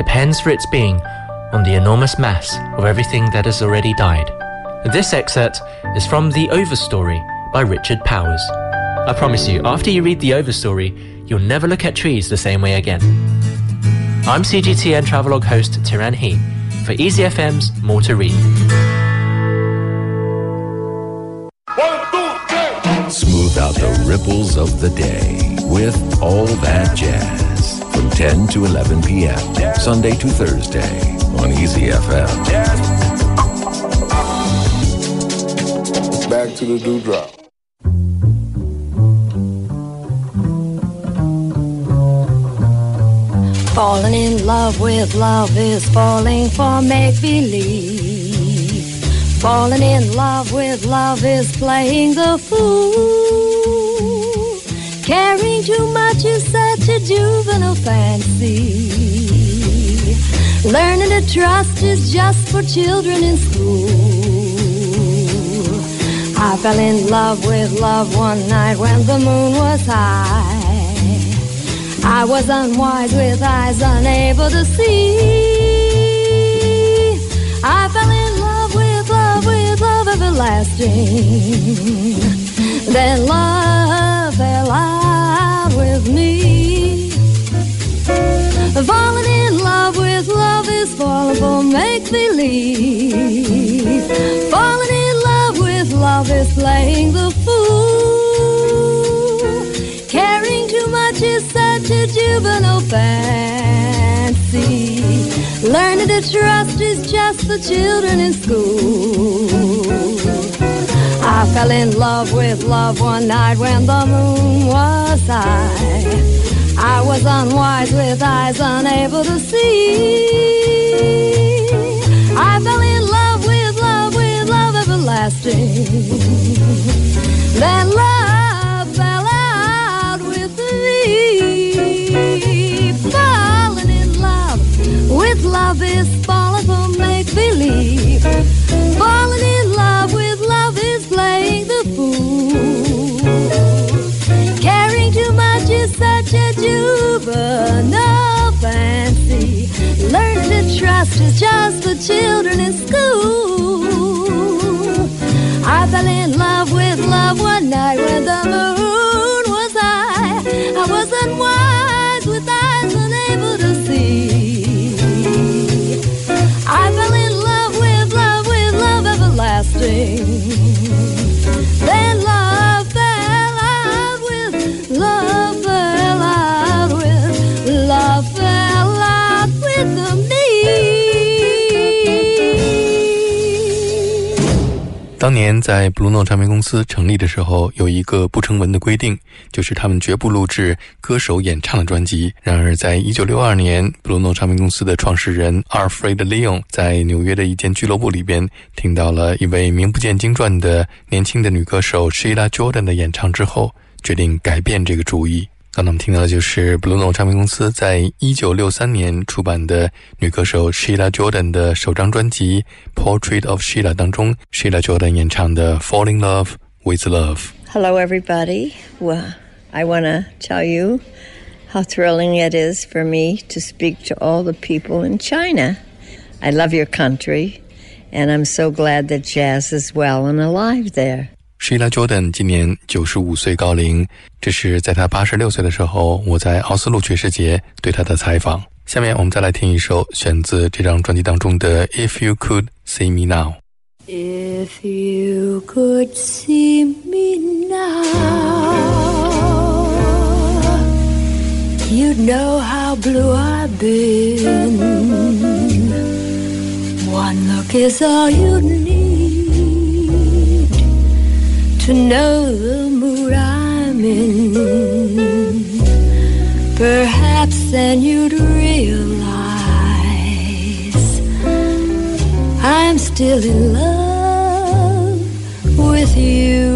depends for its being on the enormous mass of everything that has already died. This excerpt is from The Overstory by Richard Powers. I promise you, after you read The Overstory, you'll never look at trees the same way again. I'm CGTN Travelogue host Tiran He for Easy FM's More to Read. Smooth out the ripples of the day with all that jazz from 10 to 11 p.m. Sunday to Thursday on Easy FM. Back to the dewdrop. Falling in love with love is falling for make believe. Falling in love with love is playing the fool. Caring too much is such a juvenile fancy. Learning to trust is just for children in school. I fell in love with love one night when the moon was high. I was unwise with eyes unable to see. I fell in love with love with love everlasting. Then love out with me. Falling in love with love is falling for make believe. Falling in love with love is playing the fool. Caring too much is such a juvenile fancy. Learning to trust is just for children in school. Fell in love with love one night when the moon was high. I was unwise with eyes unable to see. I fell in love with love with love everlasting. Then love fell out with me. Falling in love with love is falling for make believe. Falling in Caring too much is such a juvenile fancy. Learning to trust is just for children in school. I fell in love with love one night when the moon 当年在 Blue Note 唱片公司成立的时候，有一个不成文的规定，就是他们绝不录制歌手演唱的专辑。然而，在一九六二年，Blue Note 唱片公司的创始人 Alfred Leon 在纽约的一间俱乐部里边，听到了一位名不见经传的年轻的女歌手 Sheila Jordan 的演唱之后，决定改变这个主意。刚才我们听到的就是 Blue Note 唱片公司在一九六三年出版的女歌手 Sheila Jordan 的首张专辑《Portrait of Sheila》当中，Sheila Jordan 演唱的《Fall in Love with Love》。 Hello, everybody. Well, I want to tell you how thrilling it is for me to speak to all the people in China. I love your country, and I'm so glad that jazz is well and alive there. Sheila Jordan 今年九十五岁高龄，这是在她八十六岁的时候，我在奥斯陆爵士节对她的采访。下面我们再来听一首选自这张专辑当中的《If You Could See Me Now》。If you could see me now, you'd know how blue I've been. One look is all you need to know the mood I'm in. Perhaps then you'd realize I'm still in love with you.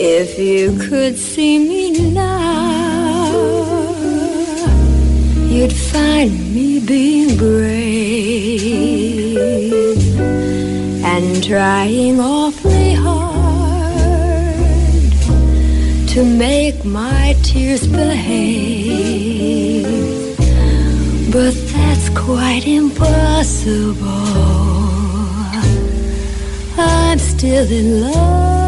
If you could see me find me being brave and trying awfully hard to make my tears behave. But that's quite impossible. I'm still in love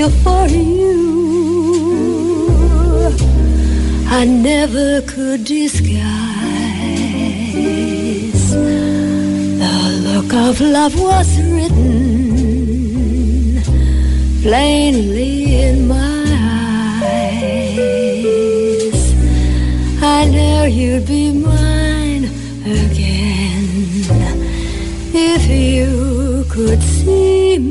feel for you, I never could disguise. The look of love was written plainly in my eyes. I know you'd be mine again if you could see me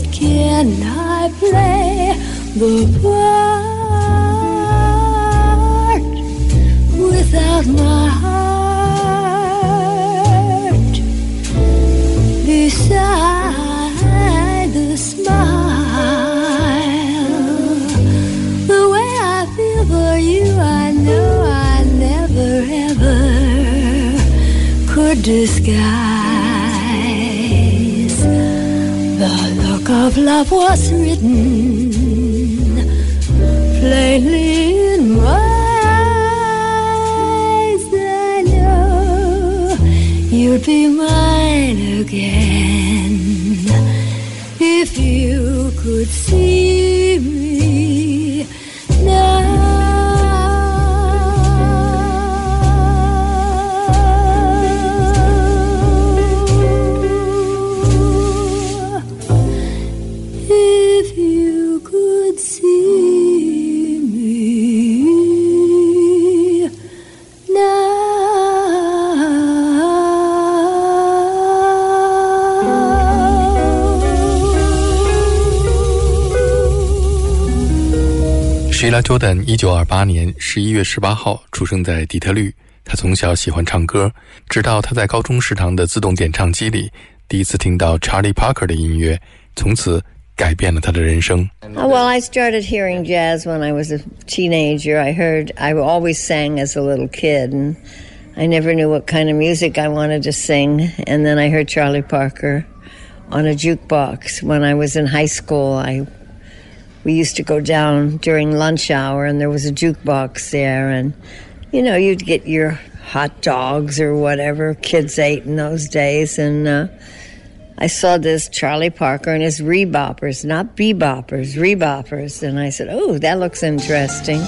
but can I play the part of love was written plainly in my eyes. I know you'd be mine again if you could see 丹一九二八年十一月十八号出生在底特律。他从小喜欢唱歌，直到他在高中食堂的自动点唱机里第一次听到 Charlie Parker 的音乐，从此改变了他的人生。 Uh, Well, I started hearing jazz when I was a teenager. I heard, I always sang as a little kid, and I never knew what kind of music I wanted to sing. And then I heard Charlie Parker on a jukebox when I was in high school. I we used to go down during lunch hour, and there was a jukebox there, and you know you'd get your hot dogs or whatever kids ate in those days, and. Uh, I saw this Charlie Parker and his reboppers, not beboppers, reboppers. And I said, Oh, that looks interesting.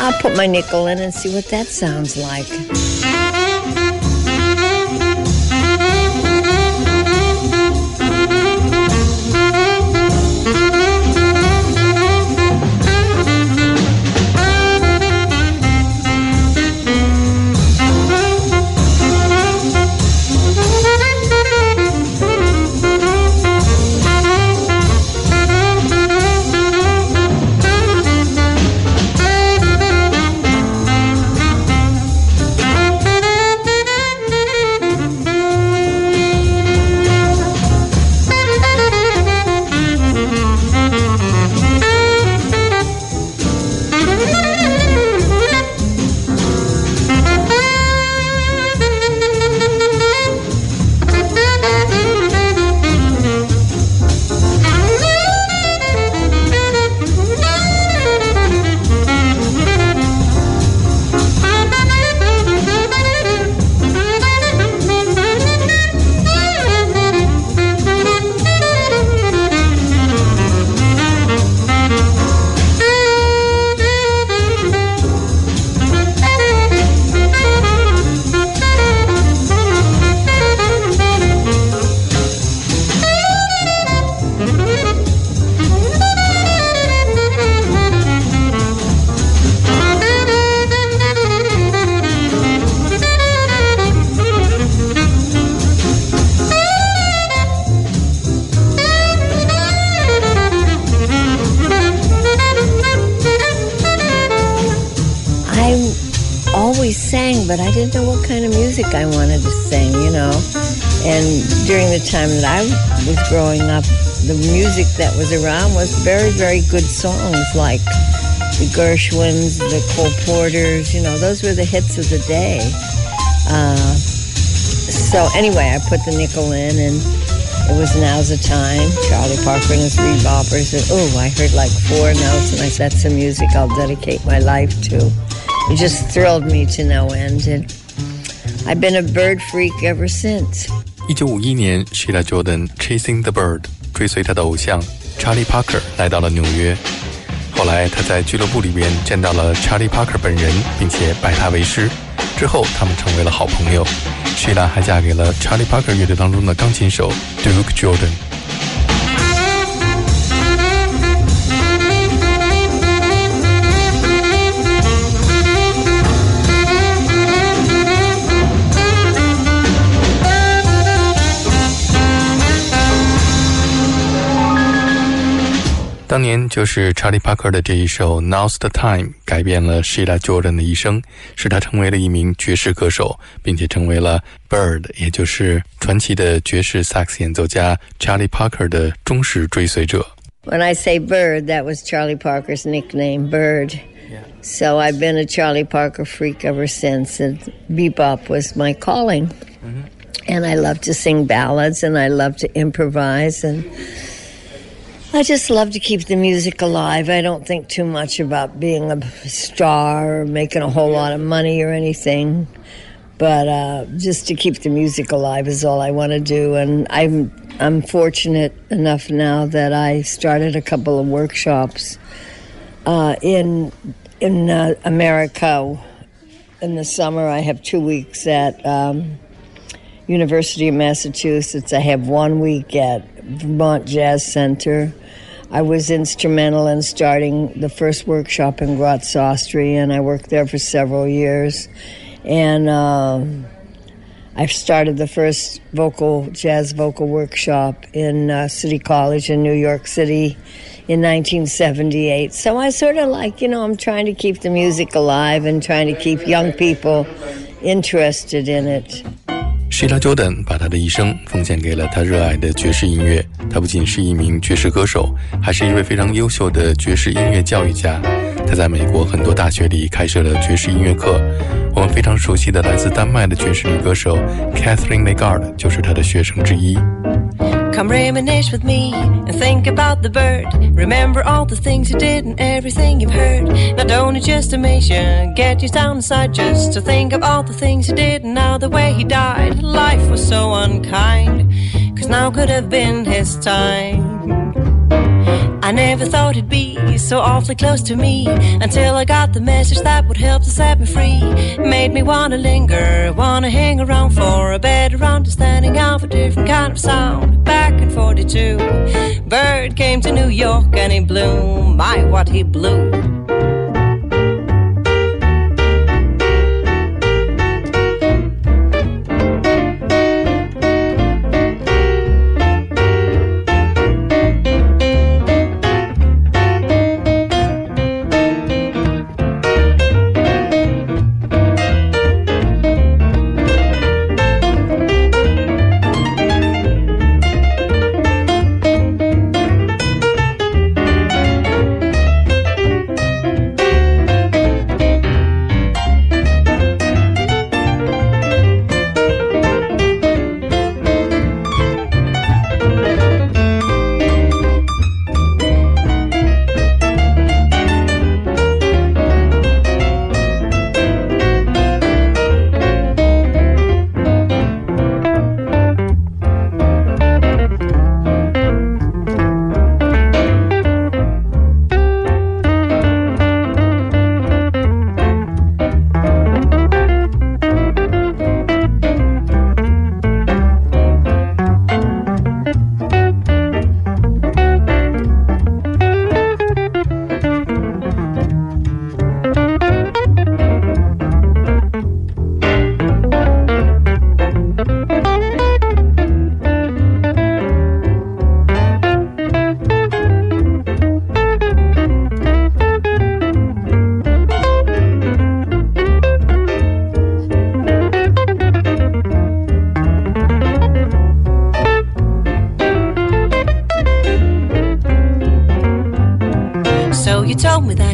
I'll put my nickel in and see what that sounds like. Sang, but I didn't know what kind of music I wanted to sing, you know. And during the time that I was growing up, the music that was around was very, very good songs like the Gershwins, the Cole Porters, you know, those were the hits of the day. Uh, so anyway, I put the nickel in and it was Now's the Time, Charlie Parker and Three Boppers. And oh, I heard like four notes and I said, some music I'll dedicate my life to. It just thrilled me to no end. And I've been a bird freak ever since. 一九五一年，Sheila Jordan chasing the bird，追随她的偶像 Charlie Parker 来到了纽约。后来，他在俱乐部里边见到了 Charlie Parker 本人，并且拜他为师。之后，他们成为了好朋友。Sheila 还嫁给了 Charlie Parker 乐队当中的钢琴手 Duke Jordan。 当年就是 Charlie Parker 的这一首 Now's the Time 改变了 Sheila Jordan 的一生，使他成为了一名爵士歌手，并且成为了 Bird，也就是传奇的爵士萨克斯演奏家 Charlie Parker 的忠实追随者。When I say Bird, that was Charlie Parker's nickname, Bird. Yeah. So I've been a Charlie Parker freak ever since, and bebop was my calling. Mm-hmm. And I love to sing ballads, and I love to improvise, and I just love to keep the music alive. I don't think too much about being a star or making a whole lot of money or anything. But uh, just to keep the music alive is all I want to do. And I'm I'm fortunate enough now that I started a couple of workshops uh, in in uh, America. In the summer, I have two weeks at um, University of Massachusetts. I have one week at Vermont Jazz Center. I was instrumental in starting the first workshop in Graz, Austria, and I worked there for several years. And uh, I've started the first vocal jazz vocal workshop in uh, City College in New York City in 1978. So I sort of like, you know, I'm trying to keep the music alive and trying to keep young people interested in it. Sheila Jordan 把她的一生奉献给了她热爱的爵士音乐。她不仅是一名爵士歌手，还是一位非常优秀的爵士音乐教育家。她在美国很多大学里开设了爵士音乐课。我们非常熟悉的来自丹麦的爵士女歌手 Catherine Legard 就是她的学生之一。Come reminisce with me and think about the bird. Remember all the things you did and everything you've heard. Not only just to make get you down inside, just to think of all the things you did and now the way he died. Life was so unkind, cause now could have been his time. I never thought it'd be so awfully close to me until I got the message that would help to set me free. Made me wanna linger, wanna hang around for a better understanding of a different kind of sound. Back in 42, Bird came to New York and he blew. My, what he blew.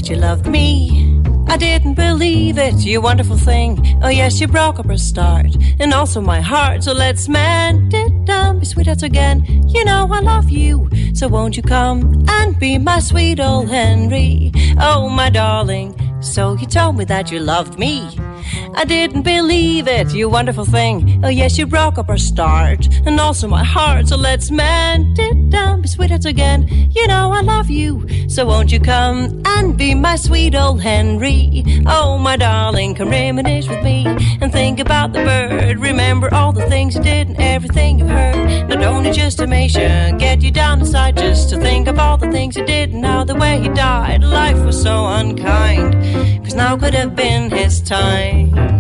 That you loved me. I didn't believe it, you wonderful thing. Oh, yes, you broke up our start, and also my heart. So let's mend it down, be sweethearts again. You know I love you, so won't you come and be my sweet old Henry? Oh, my darling, so you told me that you loved me. I didn't believe it, you wonderful thing. Oh, yes, you broke up our start, and also my heart. So let's mend it down, be sweethearts again. You know I love you, so won't you come and be my sweet old Henry? Oh, my darling, come reminisce with me and think about the bird. Remember all the things you did and everything you've heard. Not only just to make sure, get you down inside just to think of all the things you did and how the way he died. Life was so unkind, cause now could have been his time.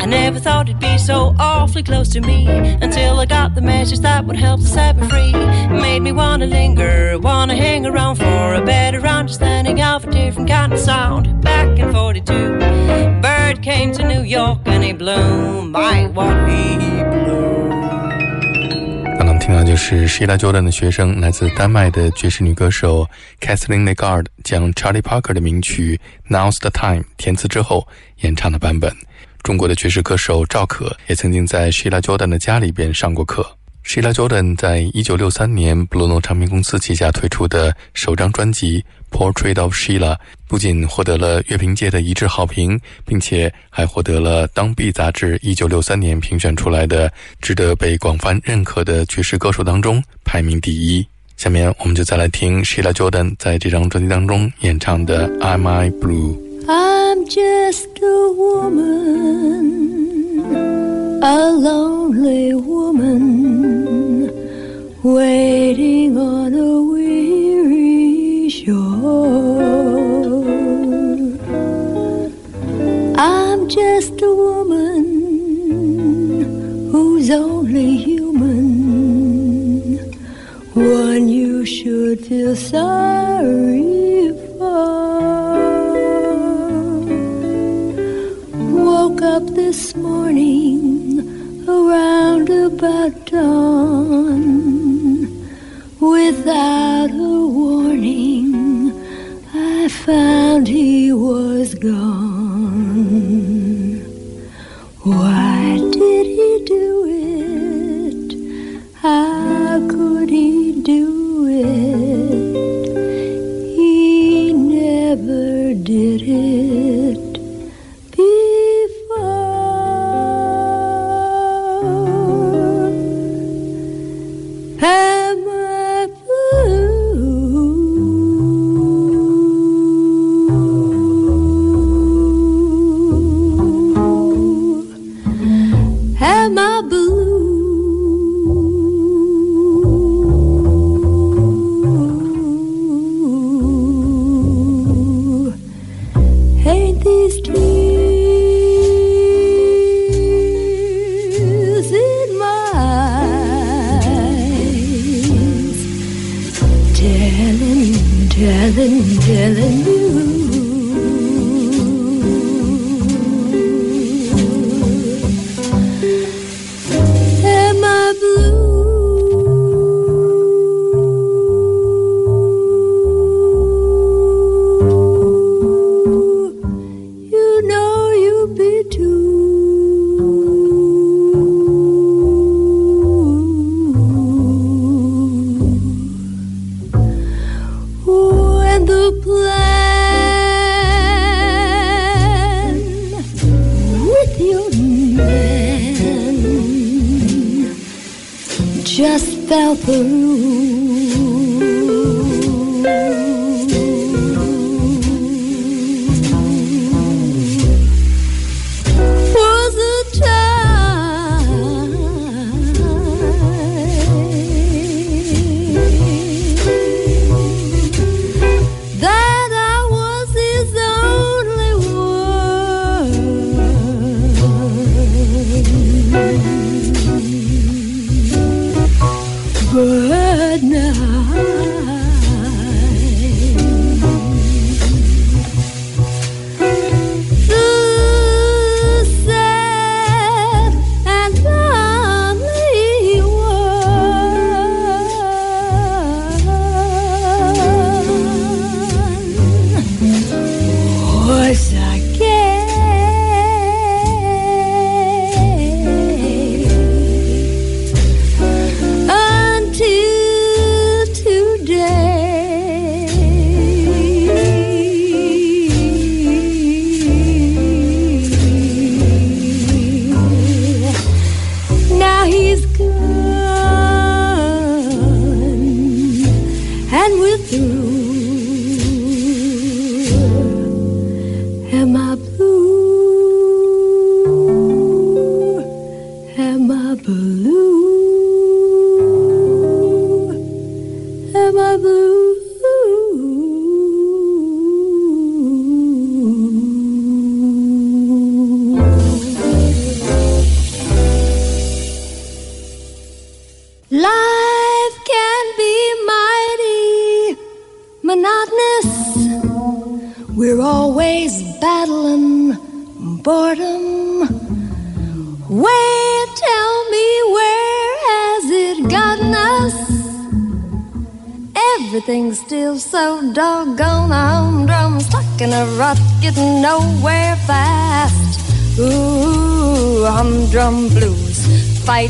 I never thought it'd be so awfully close to me until I got the message that would help to set me free. It made me wanna linger, wanna hang around for a better understanding of a different kind of sound. Back in 42, Bird came to New York and he blew my what he blew. 听到就是 Cathrine Legardh Charlie Parker 的名曲《Now's the Time》填词之后演唱的版本。中国的爵士歌手赵可也曾经在 Sheila Jordan 的家里边上过课。Sheila Jordan 在一九六三年 Bruno 唱片公司旗下推出的首张专辑《Portrait of Sheila》不仅获得了乐评界的一致好评，并且还获得了《当 B》杂志一九六三年评选出来的值得被广泛认可的爵士歌手当中排名第一。下面我们就再来听 Sheila Jordan 在这张专辑当中演唱的《Am I Blue》。I'm just a woman, a lonely woman, waiting on a weary shore. I'm just a woman who's only human, one you should feel sorry for. Up this morning around about dawn without a warning. I found he was gone. Why did he do it? How could he do it? He never did it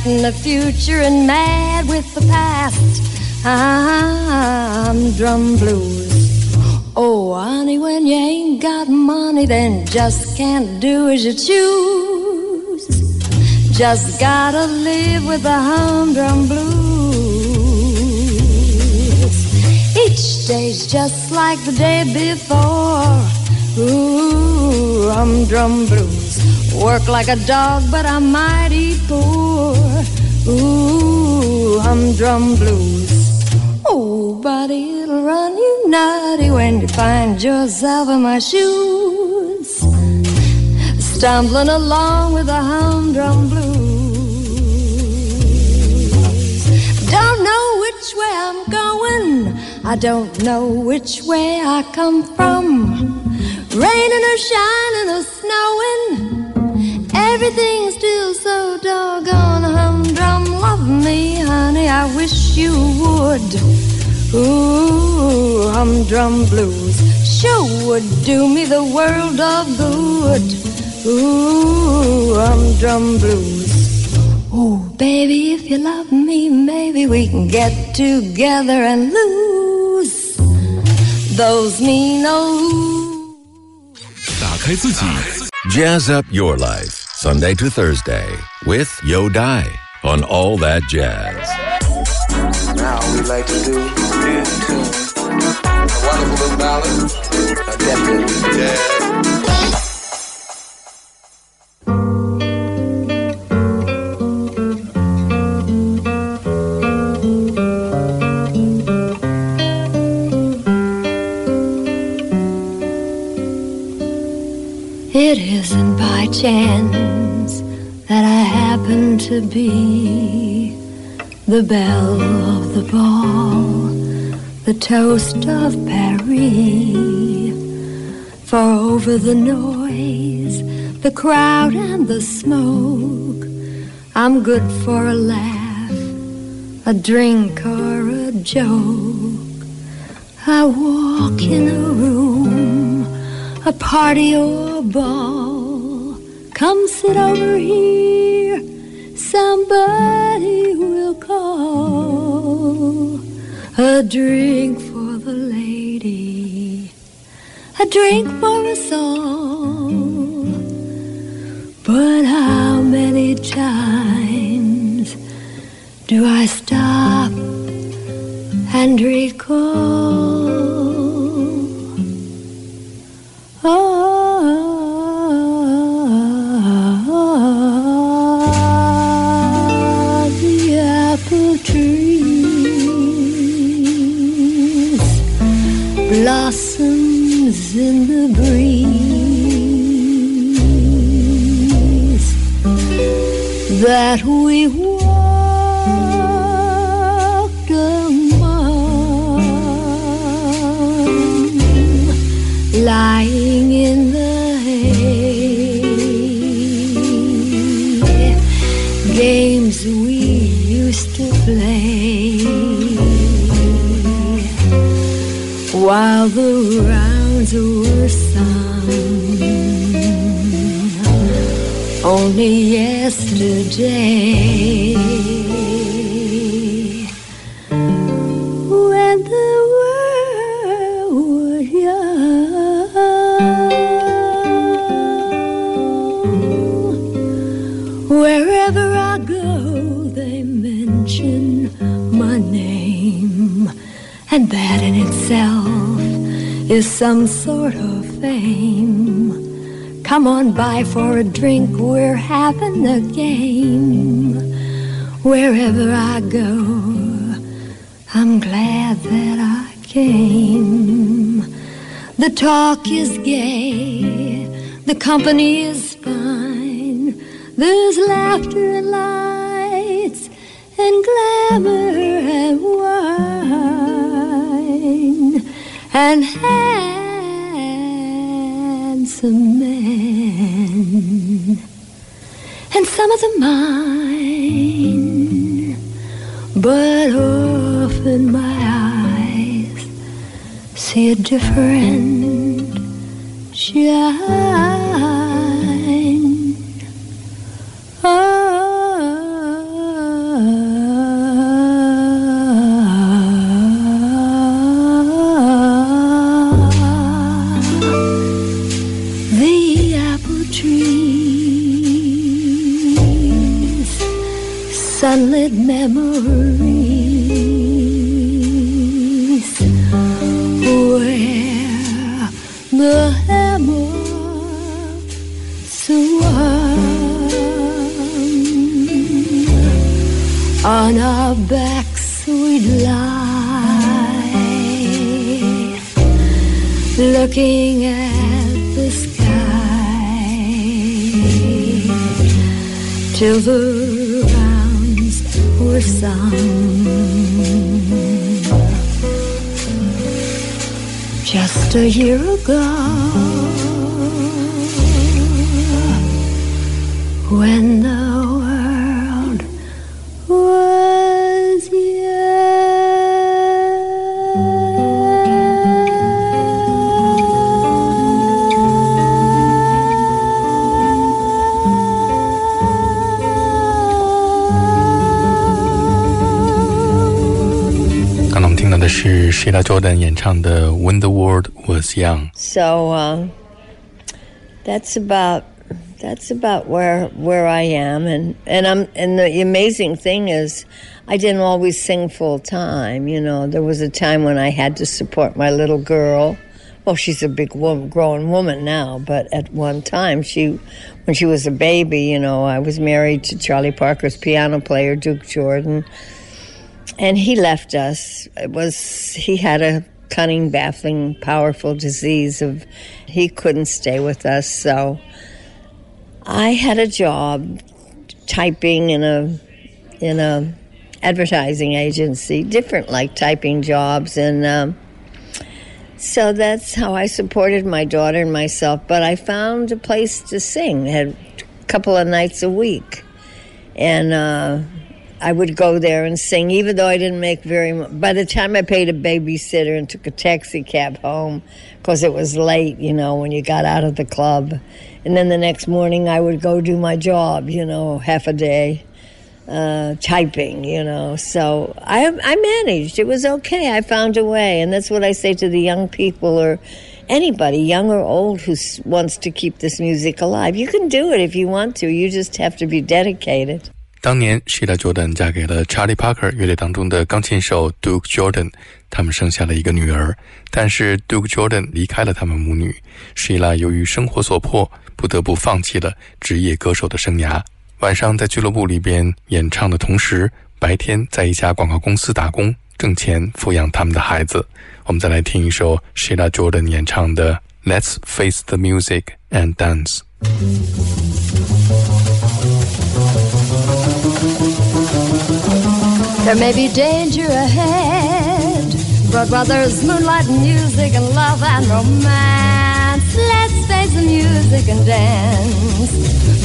fighting the future and mad with the past. I'm drum blues. Oh, honey, when you ain't got money, then just can't do as you choose. Just gotta live with the humdrum blues. Each day's just like the day before. Ooh, humdrum blues. Work like a dog, but I'm mighty poor. Ooh, humdrum blues. Oh, buddy, it'll run you nutty when you find yourself in my shoes. Stumbling along with the humdrum blues. Don't know which way I'm going. I don't know which way I come from. Raining or shining or snowing. Everything's still so doggone humdrum. Love me, honey, I wish you would. Ooh, humdrum blues sure would do me the world of good. Ooh, humdrum blues. Ooh, baby, if you love me, maybe we can get together and lose those mean old. Jazz up your life. Sunday to Thursday, with Yo Dai on All That Jazz. Now we like to do in tune. A wonderful little ballad. A definitely jazz. It isn't by chance that I happen to be the belle of the ball, the toast of Paris. For over the noise, the crowd, and the smoke, I'm good for a laugh, a drink, or a joke. I walk in a room, a party or a ball. Come sit over here, somebody will call. A drink for the lady, a drink for us all. But how many times do I stop and recall? In the breeze that we walked among lying in the hay. Games we used to play. While the rounds were sung. Only yesterday. When the world was young, wherever I go, they mention my name, and that is some sort of fame. Come on by for a drink, we're having a game. Wherever I go, I'm glad that I came. The talk is gay, the company is fine. There's laughter and lights and glamour and and handsome men, and some of them mine. But often my eyes see a different shine. Sheila Jordan 演唱的《When the World Was Young》。 So um, that's about that's about where where I am, and and I'm and the amazing thing is, I didn't always sing full time. You know, there was a time when I had to support my little girl. Well, she's a big woman, grown woman now, but at one time she, when she was a baby, you know, I was married to Charlie Parker's piano player Duke Jordan and he left us. It was he had a cunning, baffling, powerful disease of he couldn't stay with us. So I had a job typing in a in a advertising agency, different like typing jobs, and um, so that's how I supported my daughter and myself. But I found a place to sing, had a couple of nights a week, and. Uh, I would go there and sing, even though I didn't make very much. By the time I paid a babysitter and took a taxi cab home, because it was late, you know, when you got out of the club. And then the next morning I would go do my job, you know, half a day, uh, typing, you know. So I, I managed. It was okay. I found a way. And that's what I say to the young people or anybody, young or old, who wants to keep this music alive. You can do it if you want to. You just have to be dedicated. 当年 Sheila Jordan 嫁给了 Charlie Parker 乐队当中的钢琴手 Duke Jordan，他们生下了一个女儿。但是 Duke Jordan 离开了他们母女，Sheila 由于生活所迫，不得不放弃了职业歌手的生涯。晚上在俱乐部里边演唱的同时，白天在一家广告公司打工，挣钱抚养他们的孩子。我们再来听一首 Sheila Jordan 演唱的《Let's Face the Music and Dance》。There may be danger ahead, but while there's moonlight music and love and romance, let's face the music and dance.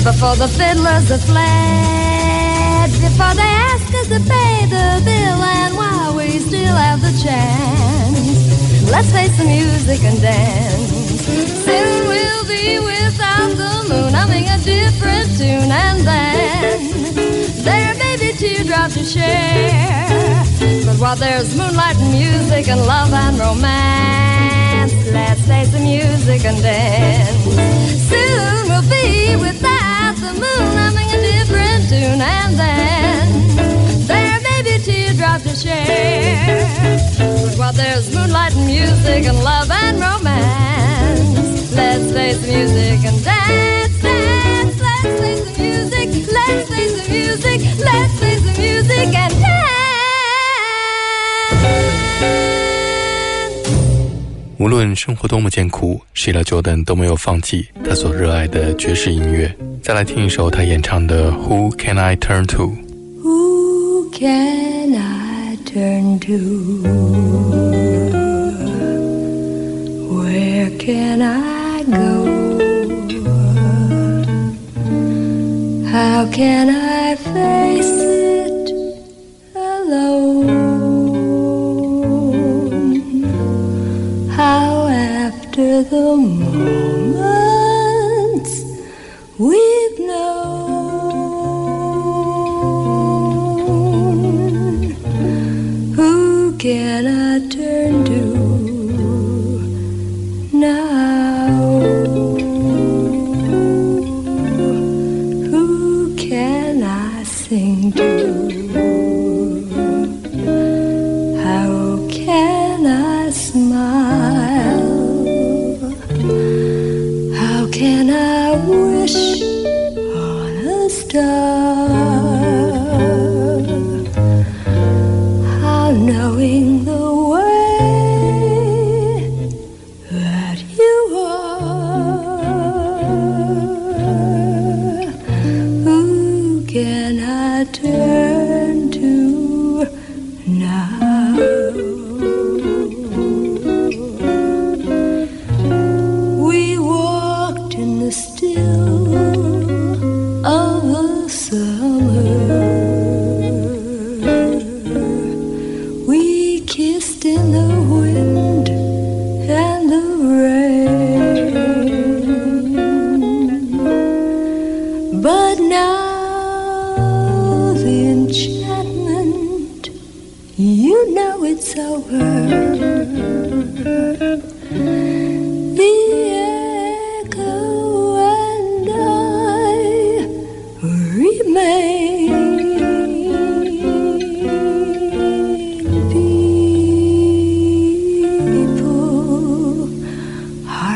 Before the fiddlers have fled, before they ask us to pay the bill, and while we still have the chance, let's face the music and dance. Soon we'll be without the moon, humming a different tune, and then there teardrops to share. But while there's moonlight and music and love and romance, let's face the music and dance. Soon we'll be without the moon, humming a different tune, and then there may be teardrops to share. But while there's moonlight and music and love and romance, let's face the music and dance. 无论生活多么艰苦，Sheila Jordan 都没有放弃她所热爱的爵士音乐。再来听一首她演唱的《Who Can I Turn To》。Who can I turn to? Where can I go? How can I face it alone? How after the moments we've known,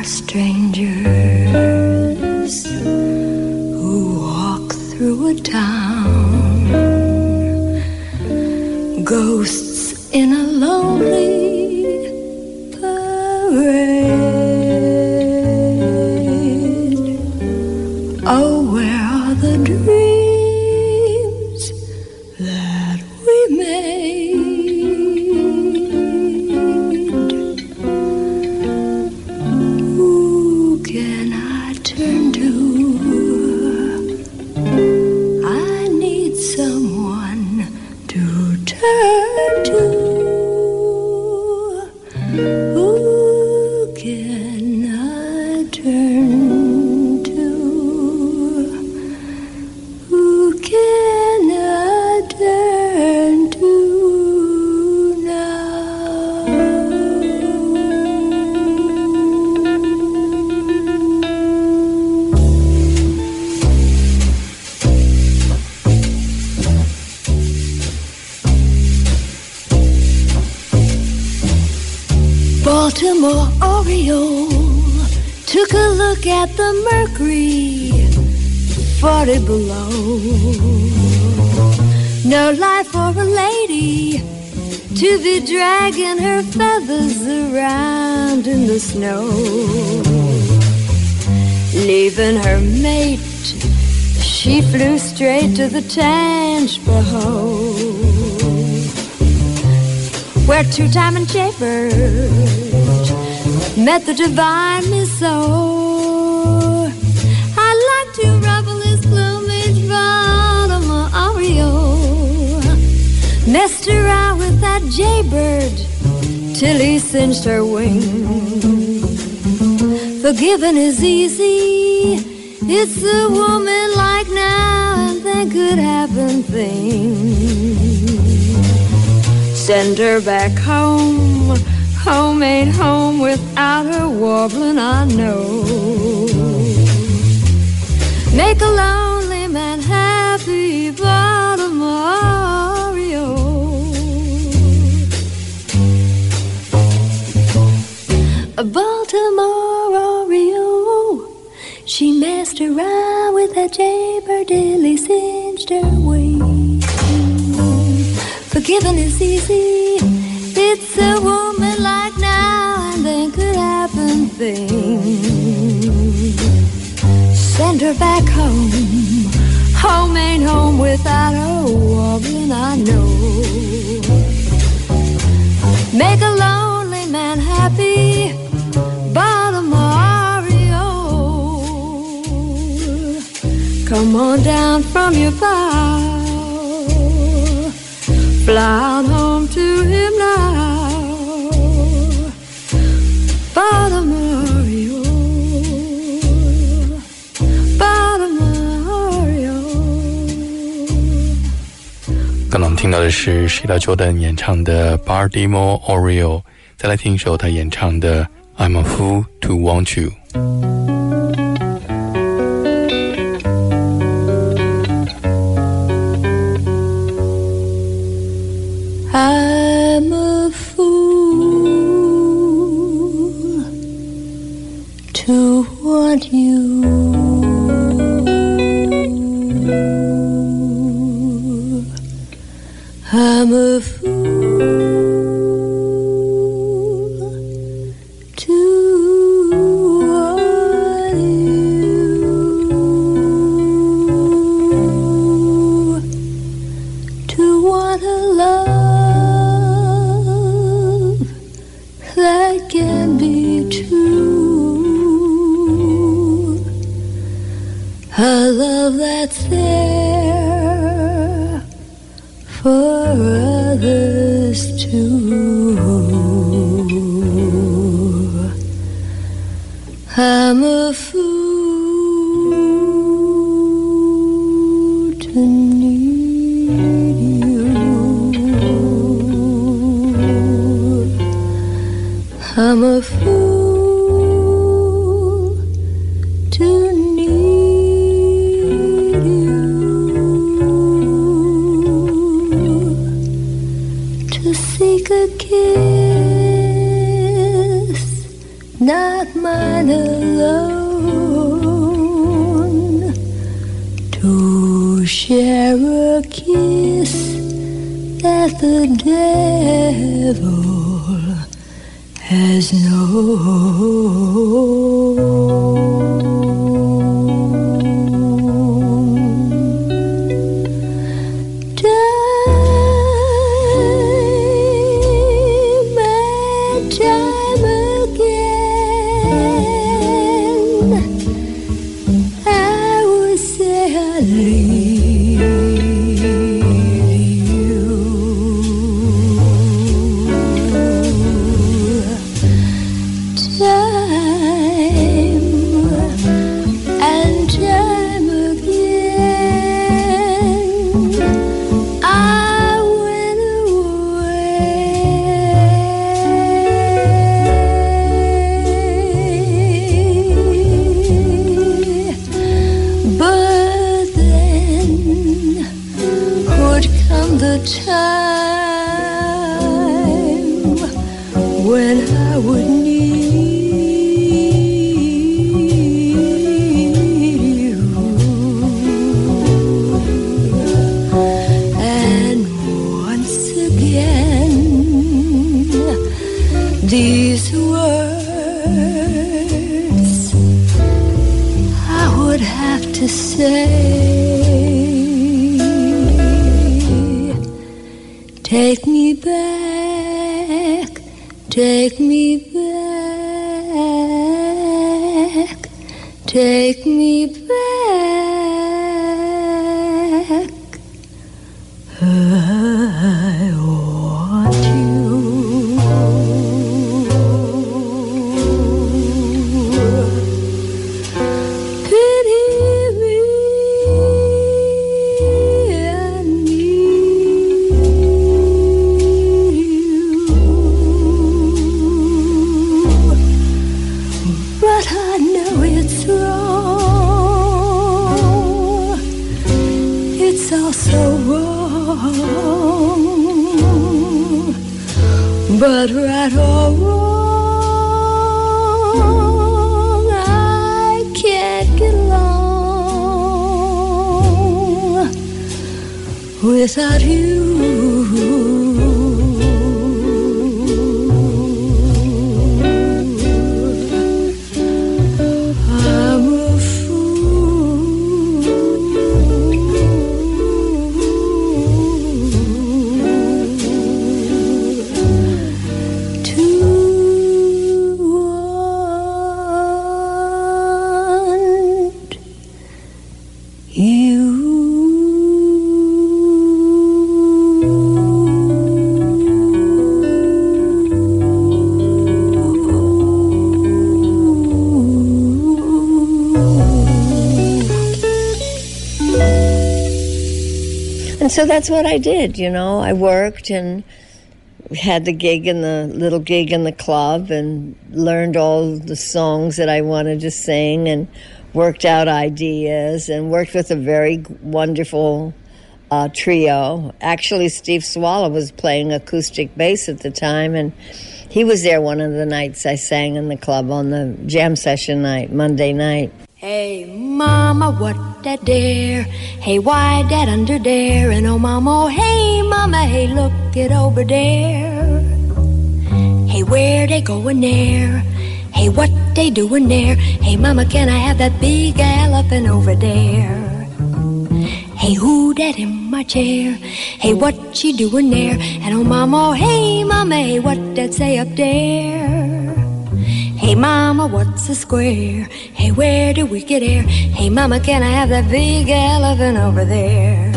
strangers who walk through a town, where two-time and Jaybird met the divine Miss O. I'd like to ruffle his plumage, Baltimore Oriole. Messed around with that Jaybird till he singed her wing. Forgiving is easy. It's a woman like now and then could happen things. Send her back home. Home ain't home without her warbling, I know. Make a lonely man happy, Baltimore Oriole. A Baltimore Oriole. She messed around with that jaybird till he cinched her wing. Forgiving is easy. It's a woman like now and then could happen thing. Send her back home. Home ain't home without her woman, I know. Make a lonely man happy. Oriole. come on down from your bow. Fly on home to him now. Father Mario. Father Mario. 刚刚我们听到的是 Sheila Jordan 演唱的《Bardimo Oreo》，再来听一首她演唱的《I'm a Fool to Want You》。Not mine alone. To share a kiss that the devil has known. Take me back, take me back, take me back. But right or wrong, I can't get along without you. And so that's what I did, you know. I worked and had the gig in the little gig in the club and learned all the songs that I wanted to sing and worked out ideas and worked with a very wonderful uh, trio. Actually, Steve Swallow was playing acoustic bass at the time, and he was there one of the nights I sang in the club on the jam session night, Monday night. Hey, mama, what that there? Hey, why that under there? And oh, mama, oh, hey, mama, hey, look it over there. Hey, where they going there? Hey, what they doing there? Hey, mama, can I have that big elephant over there? Hey, who that in my chair? Hey, what she doing there? And oh, mama, oh, hey, mama, hey, what that say up there? Hey, mama, what's a square? Hey, where do we get air? Hey, mama, can I have that big elephant over there?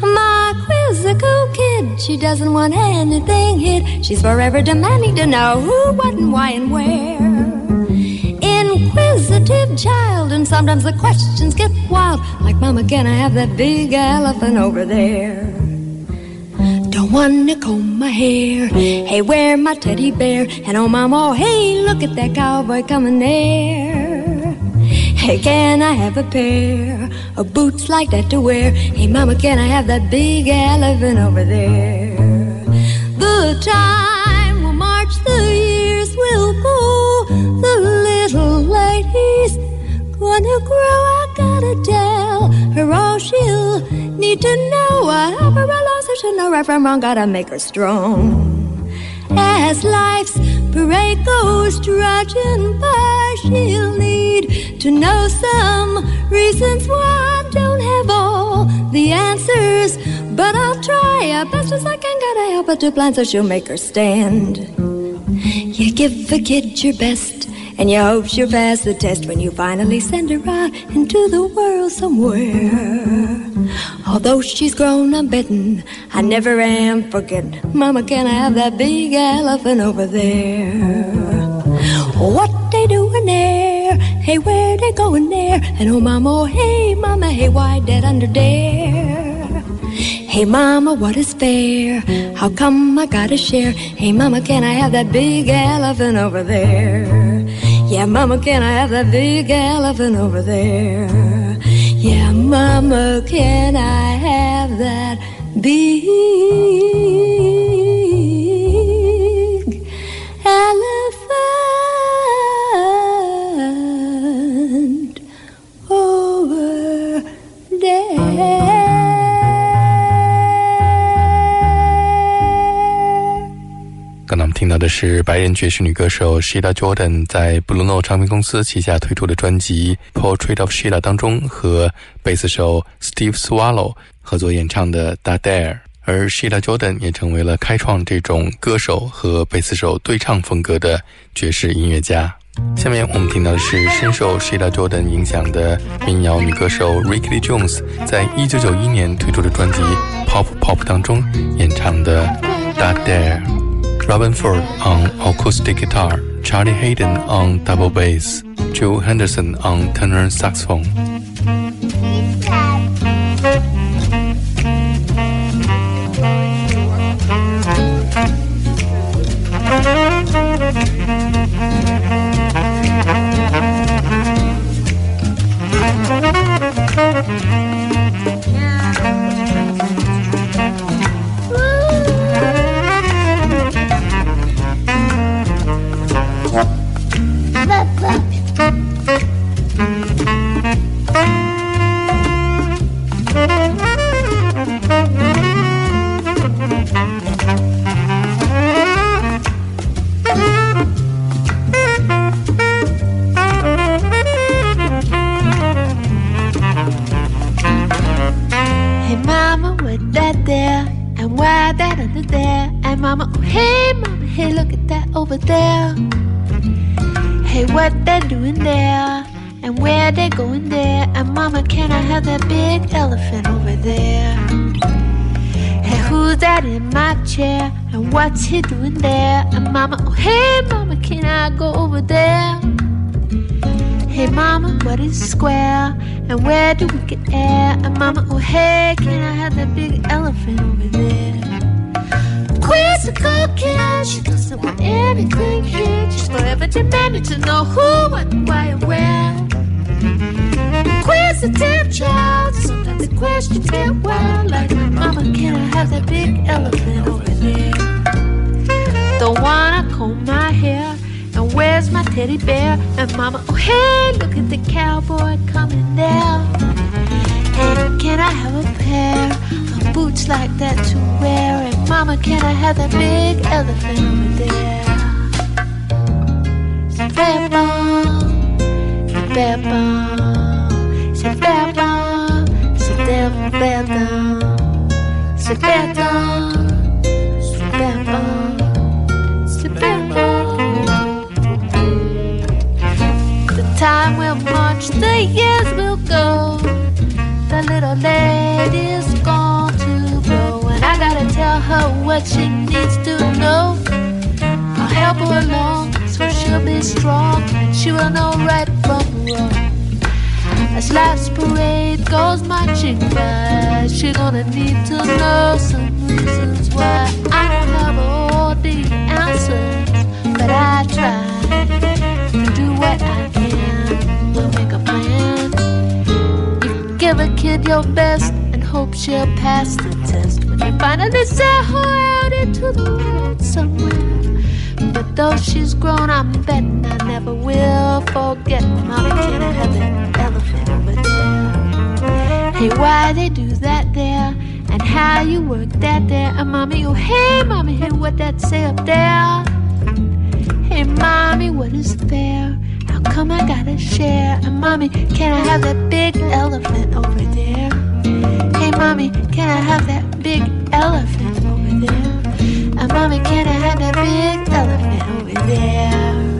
My quizzical kid, she doesn't want anything hid. She's forever demanding to know who, what, and why, and where inquisitive child, and sometimes the questions get wild. Like, Mama, can I have that big elephant over there? Don't wanna comb my hair. Hey, where my teddy bear? And oh, Mama, hey, look at that cowboy coming there. Hey, can I have a pair of boots like that to wear? Hey, Mama, can I have that big elephant over there? Know right from wrong. Gotta make her strong. As life's parade goes trudging by, she'll need to know some reasons why I don't have all the answers. But I'll try as best as I can. Gotta help her to plan so she'll make her stand. You give a kid your best and you hope she'll pass the test when you finally send her out into the world somewhere. Although she's grown up bitten, I never am forgetting. Mama, can I have that big elephant over there? What they doing there? Hey, where they going there? And oh, mama, oh, hey, mama, hey, why that under there? Hey mama, what is fair? How come I gotta share? Hey mama, can I have that big elephant over there? Yeah, mama, can I have that big elephant over there? Yeah, mama, can I have that big 听到的是白人爵士女歌手 Sheila Jordan 在 Bruno 唱片公司旗下推出的专辑《Portrait of Sheila》当中和贝斯手 Steve Swallow 合作演唱的《Da Dare》，而 Sheila Jordan 也成为了开创这种歌手和贝斯手对唱风格的爵士音乐家。下面我们听到的是深受 Sheila Jordan 影响的民谣女歌手 Ricky Jones 在1991年推出的专辑《Pop Pop》当中演唱的《Da Dare》。Robben Ford on acoustic guitar, Charlie Haden on double bass, Joe Henderson on tenor saxophone. Over there. Hey, what they doing there? And where they going there? And mama, can I have that big elephant over there? Hey, who's that in my chair? And what's he doing there? And mama, oh hey mama, can I go over there? Hey mama, what is square? And where do we get air? And mama, oh hey, can I have that big elephant over there? Quizzical kid, she doesn't want anything here. She's forever demanding to know who, what, why, and where. Inquisitive child, sometimes the questions get wild. Like, mama, can I have that big elephant over there? Don't wanna comb my hair. And where's my teddy bear? And mama, oh hey, look at the cowboy coming there. And can I have a pair boots like that to wear? And mama, can I have that big elephant over there? C'est bon, c'est bon, c'est bon, c'est bon, c'est bon, c'est bon, c'est bon. The time will march, the years will go. The little lady's tell her what she needs to know. I'll help her along so she'll be strong and she will know right from wrong. As life's parade goes marching by, she's gonna need to know some reasons why I don't have all the answers, but I try to do what I can. We'll make a plan. You give a kid your best and hope she'll pass the test finally set her out into the world somewhere. But though she's grown, I'm betting I never will forget. Mommy, can I have that elephant over there? Hey, why they do that there? And how you work that there? And mommy, oh hey, mommy, hey, what that say up there? Hey, mommy, what is fair? How come I gotta share? And mommy, can I have that big elephant over there? Hey, mommy, can I have that big elephant over there? And mommy, can I have that big elephant over there?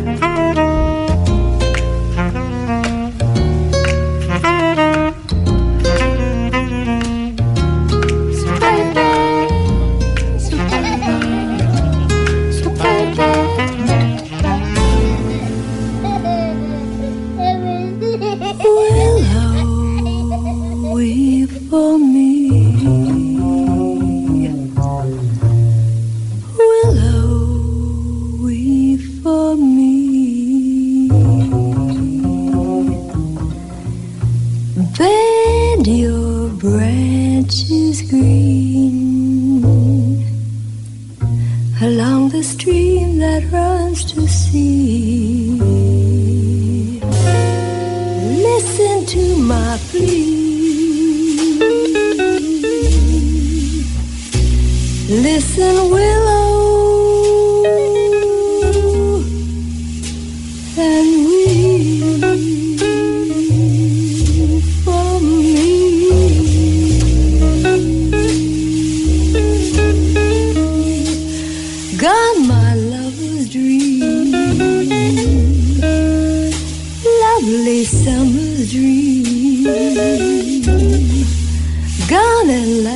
Gone